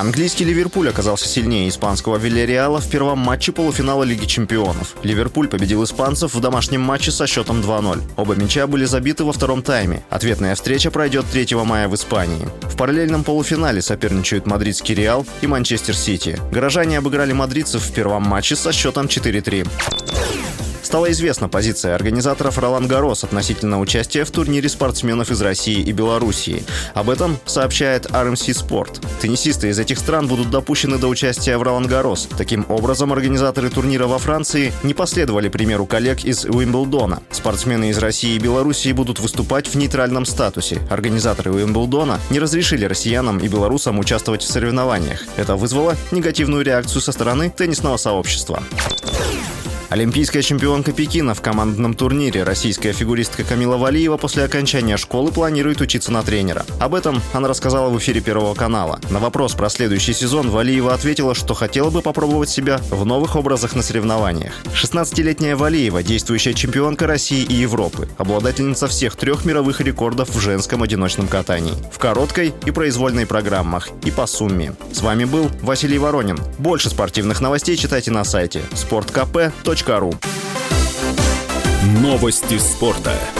Английский Ливерпуль оказался сильнее испанского Вильяреала в первом матче полуфинала Лиги чемпионов. Ливерпуль победил испанцев в домашнем матче со счетом 2-0. Оба мяча были забиты во втором тайме. Ответная встреча пройдет 3 мая в Испании. В параллельном полуфинале соперничают мадридский Реал и Манчестер Сити. Горожане обыграли мадридцев в первом матче со счетом 4-3. Стала известна позиция организаторов Ролан Гарос относительно участия в турнире спортсменов из России и Белоруссии. Об этом сообщает RMC Sport. Теннисисты из этих стран будут допущены до участия в Ролан Гарос. Таким образом, организаторы турнира во Франции не последовали примеру коллег из Уимблдона. Спортсмены из России и Белоруссии будут выступать в нейтральном статусе. Организаторы Уимблдона не разрешили россиянам и белорусам участвовать в соревнованиях. Это вызвало негативную реакцию со стороны теннисного сообщества. Олимпийская чемпионка Пекина в командном турнире российская фигуристка Камила Валиева после окончания школы планирует учиться на тренера. Об этом она рассказала в эфире Первого канала. На вопрос про следующий сезон Валиева ответила, что хотела бы попробовать себя в новых образах на соревнованиях. 16-летняя Валиева – действующая чемпионка России и Европы, обладательница всех трех мировых рекордов в женском одиночном катании, в короткой и произвольной программах и по сумме. С вами был Василий Воронин. Больше спортивных новостей читайте на сайте sportkp.ru Новости спорта.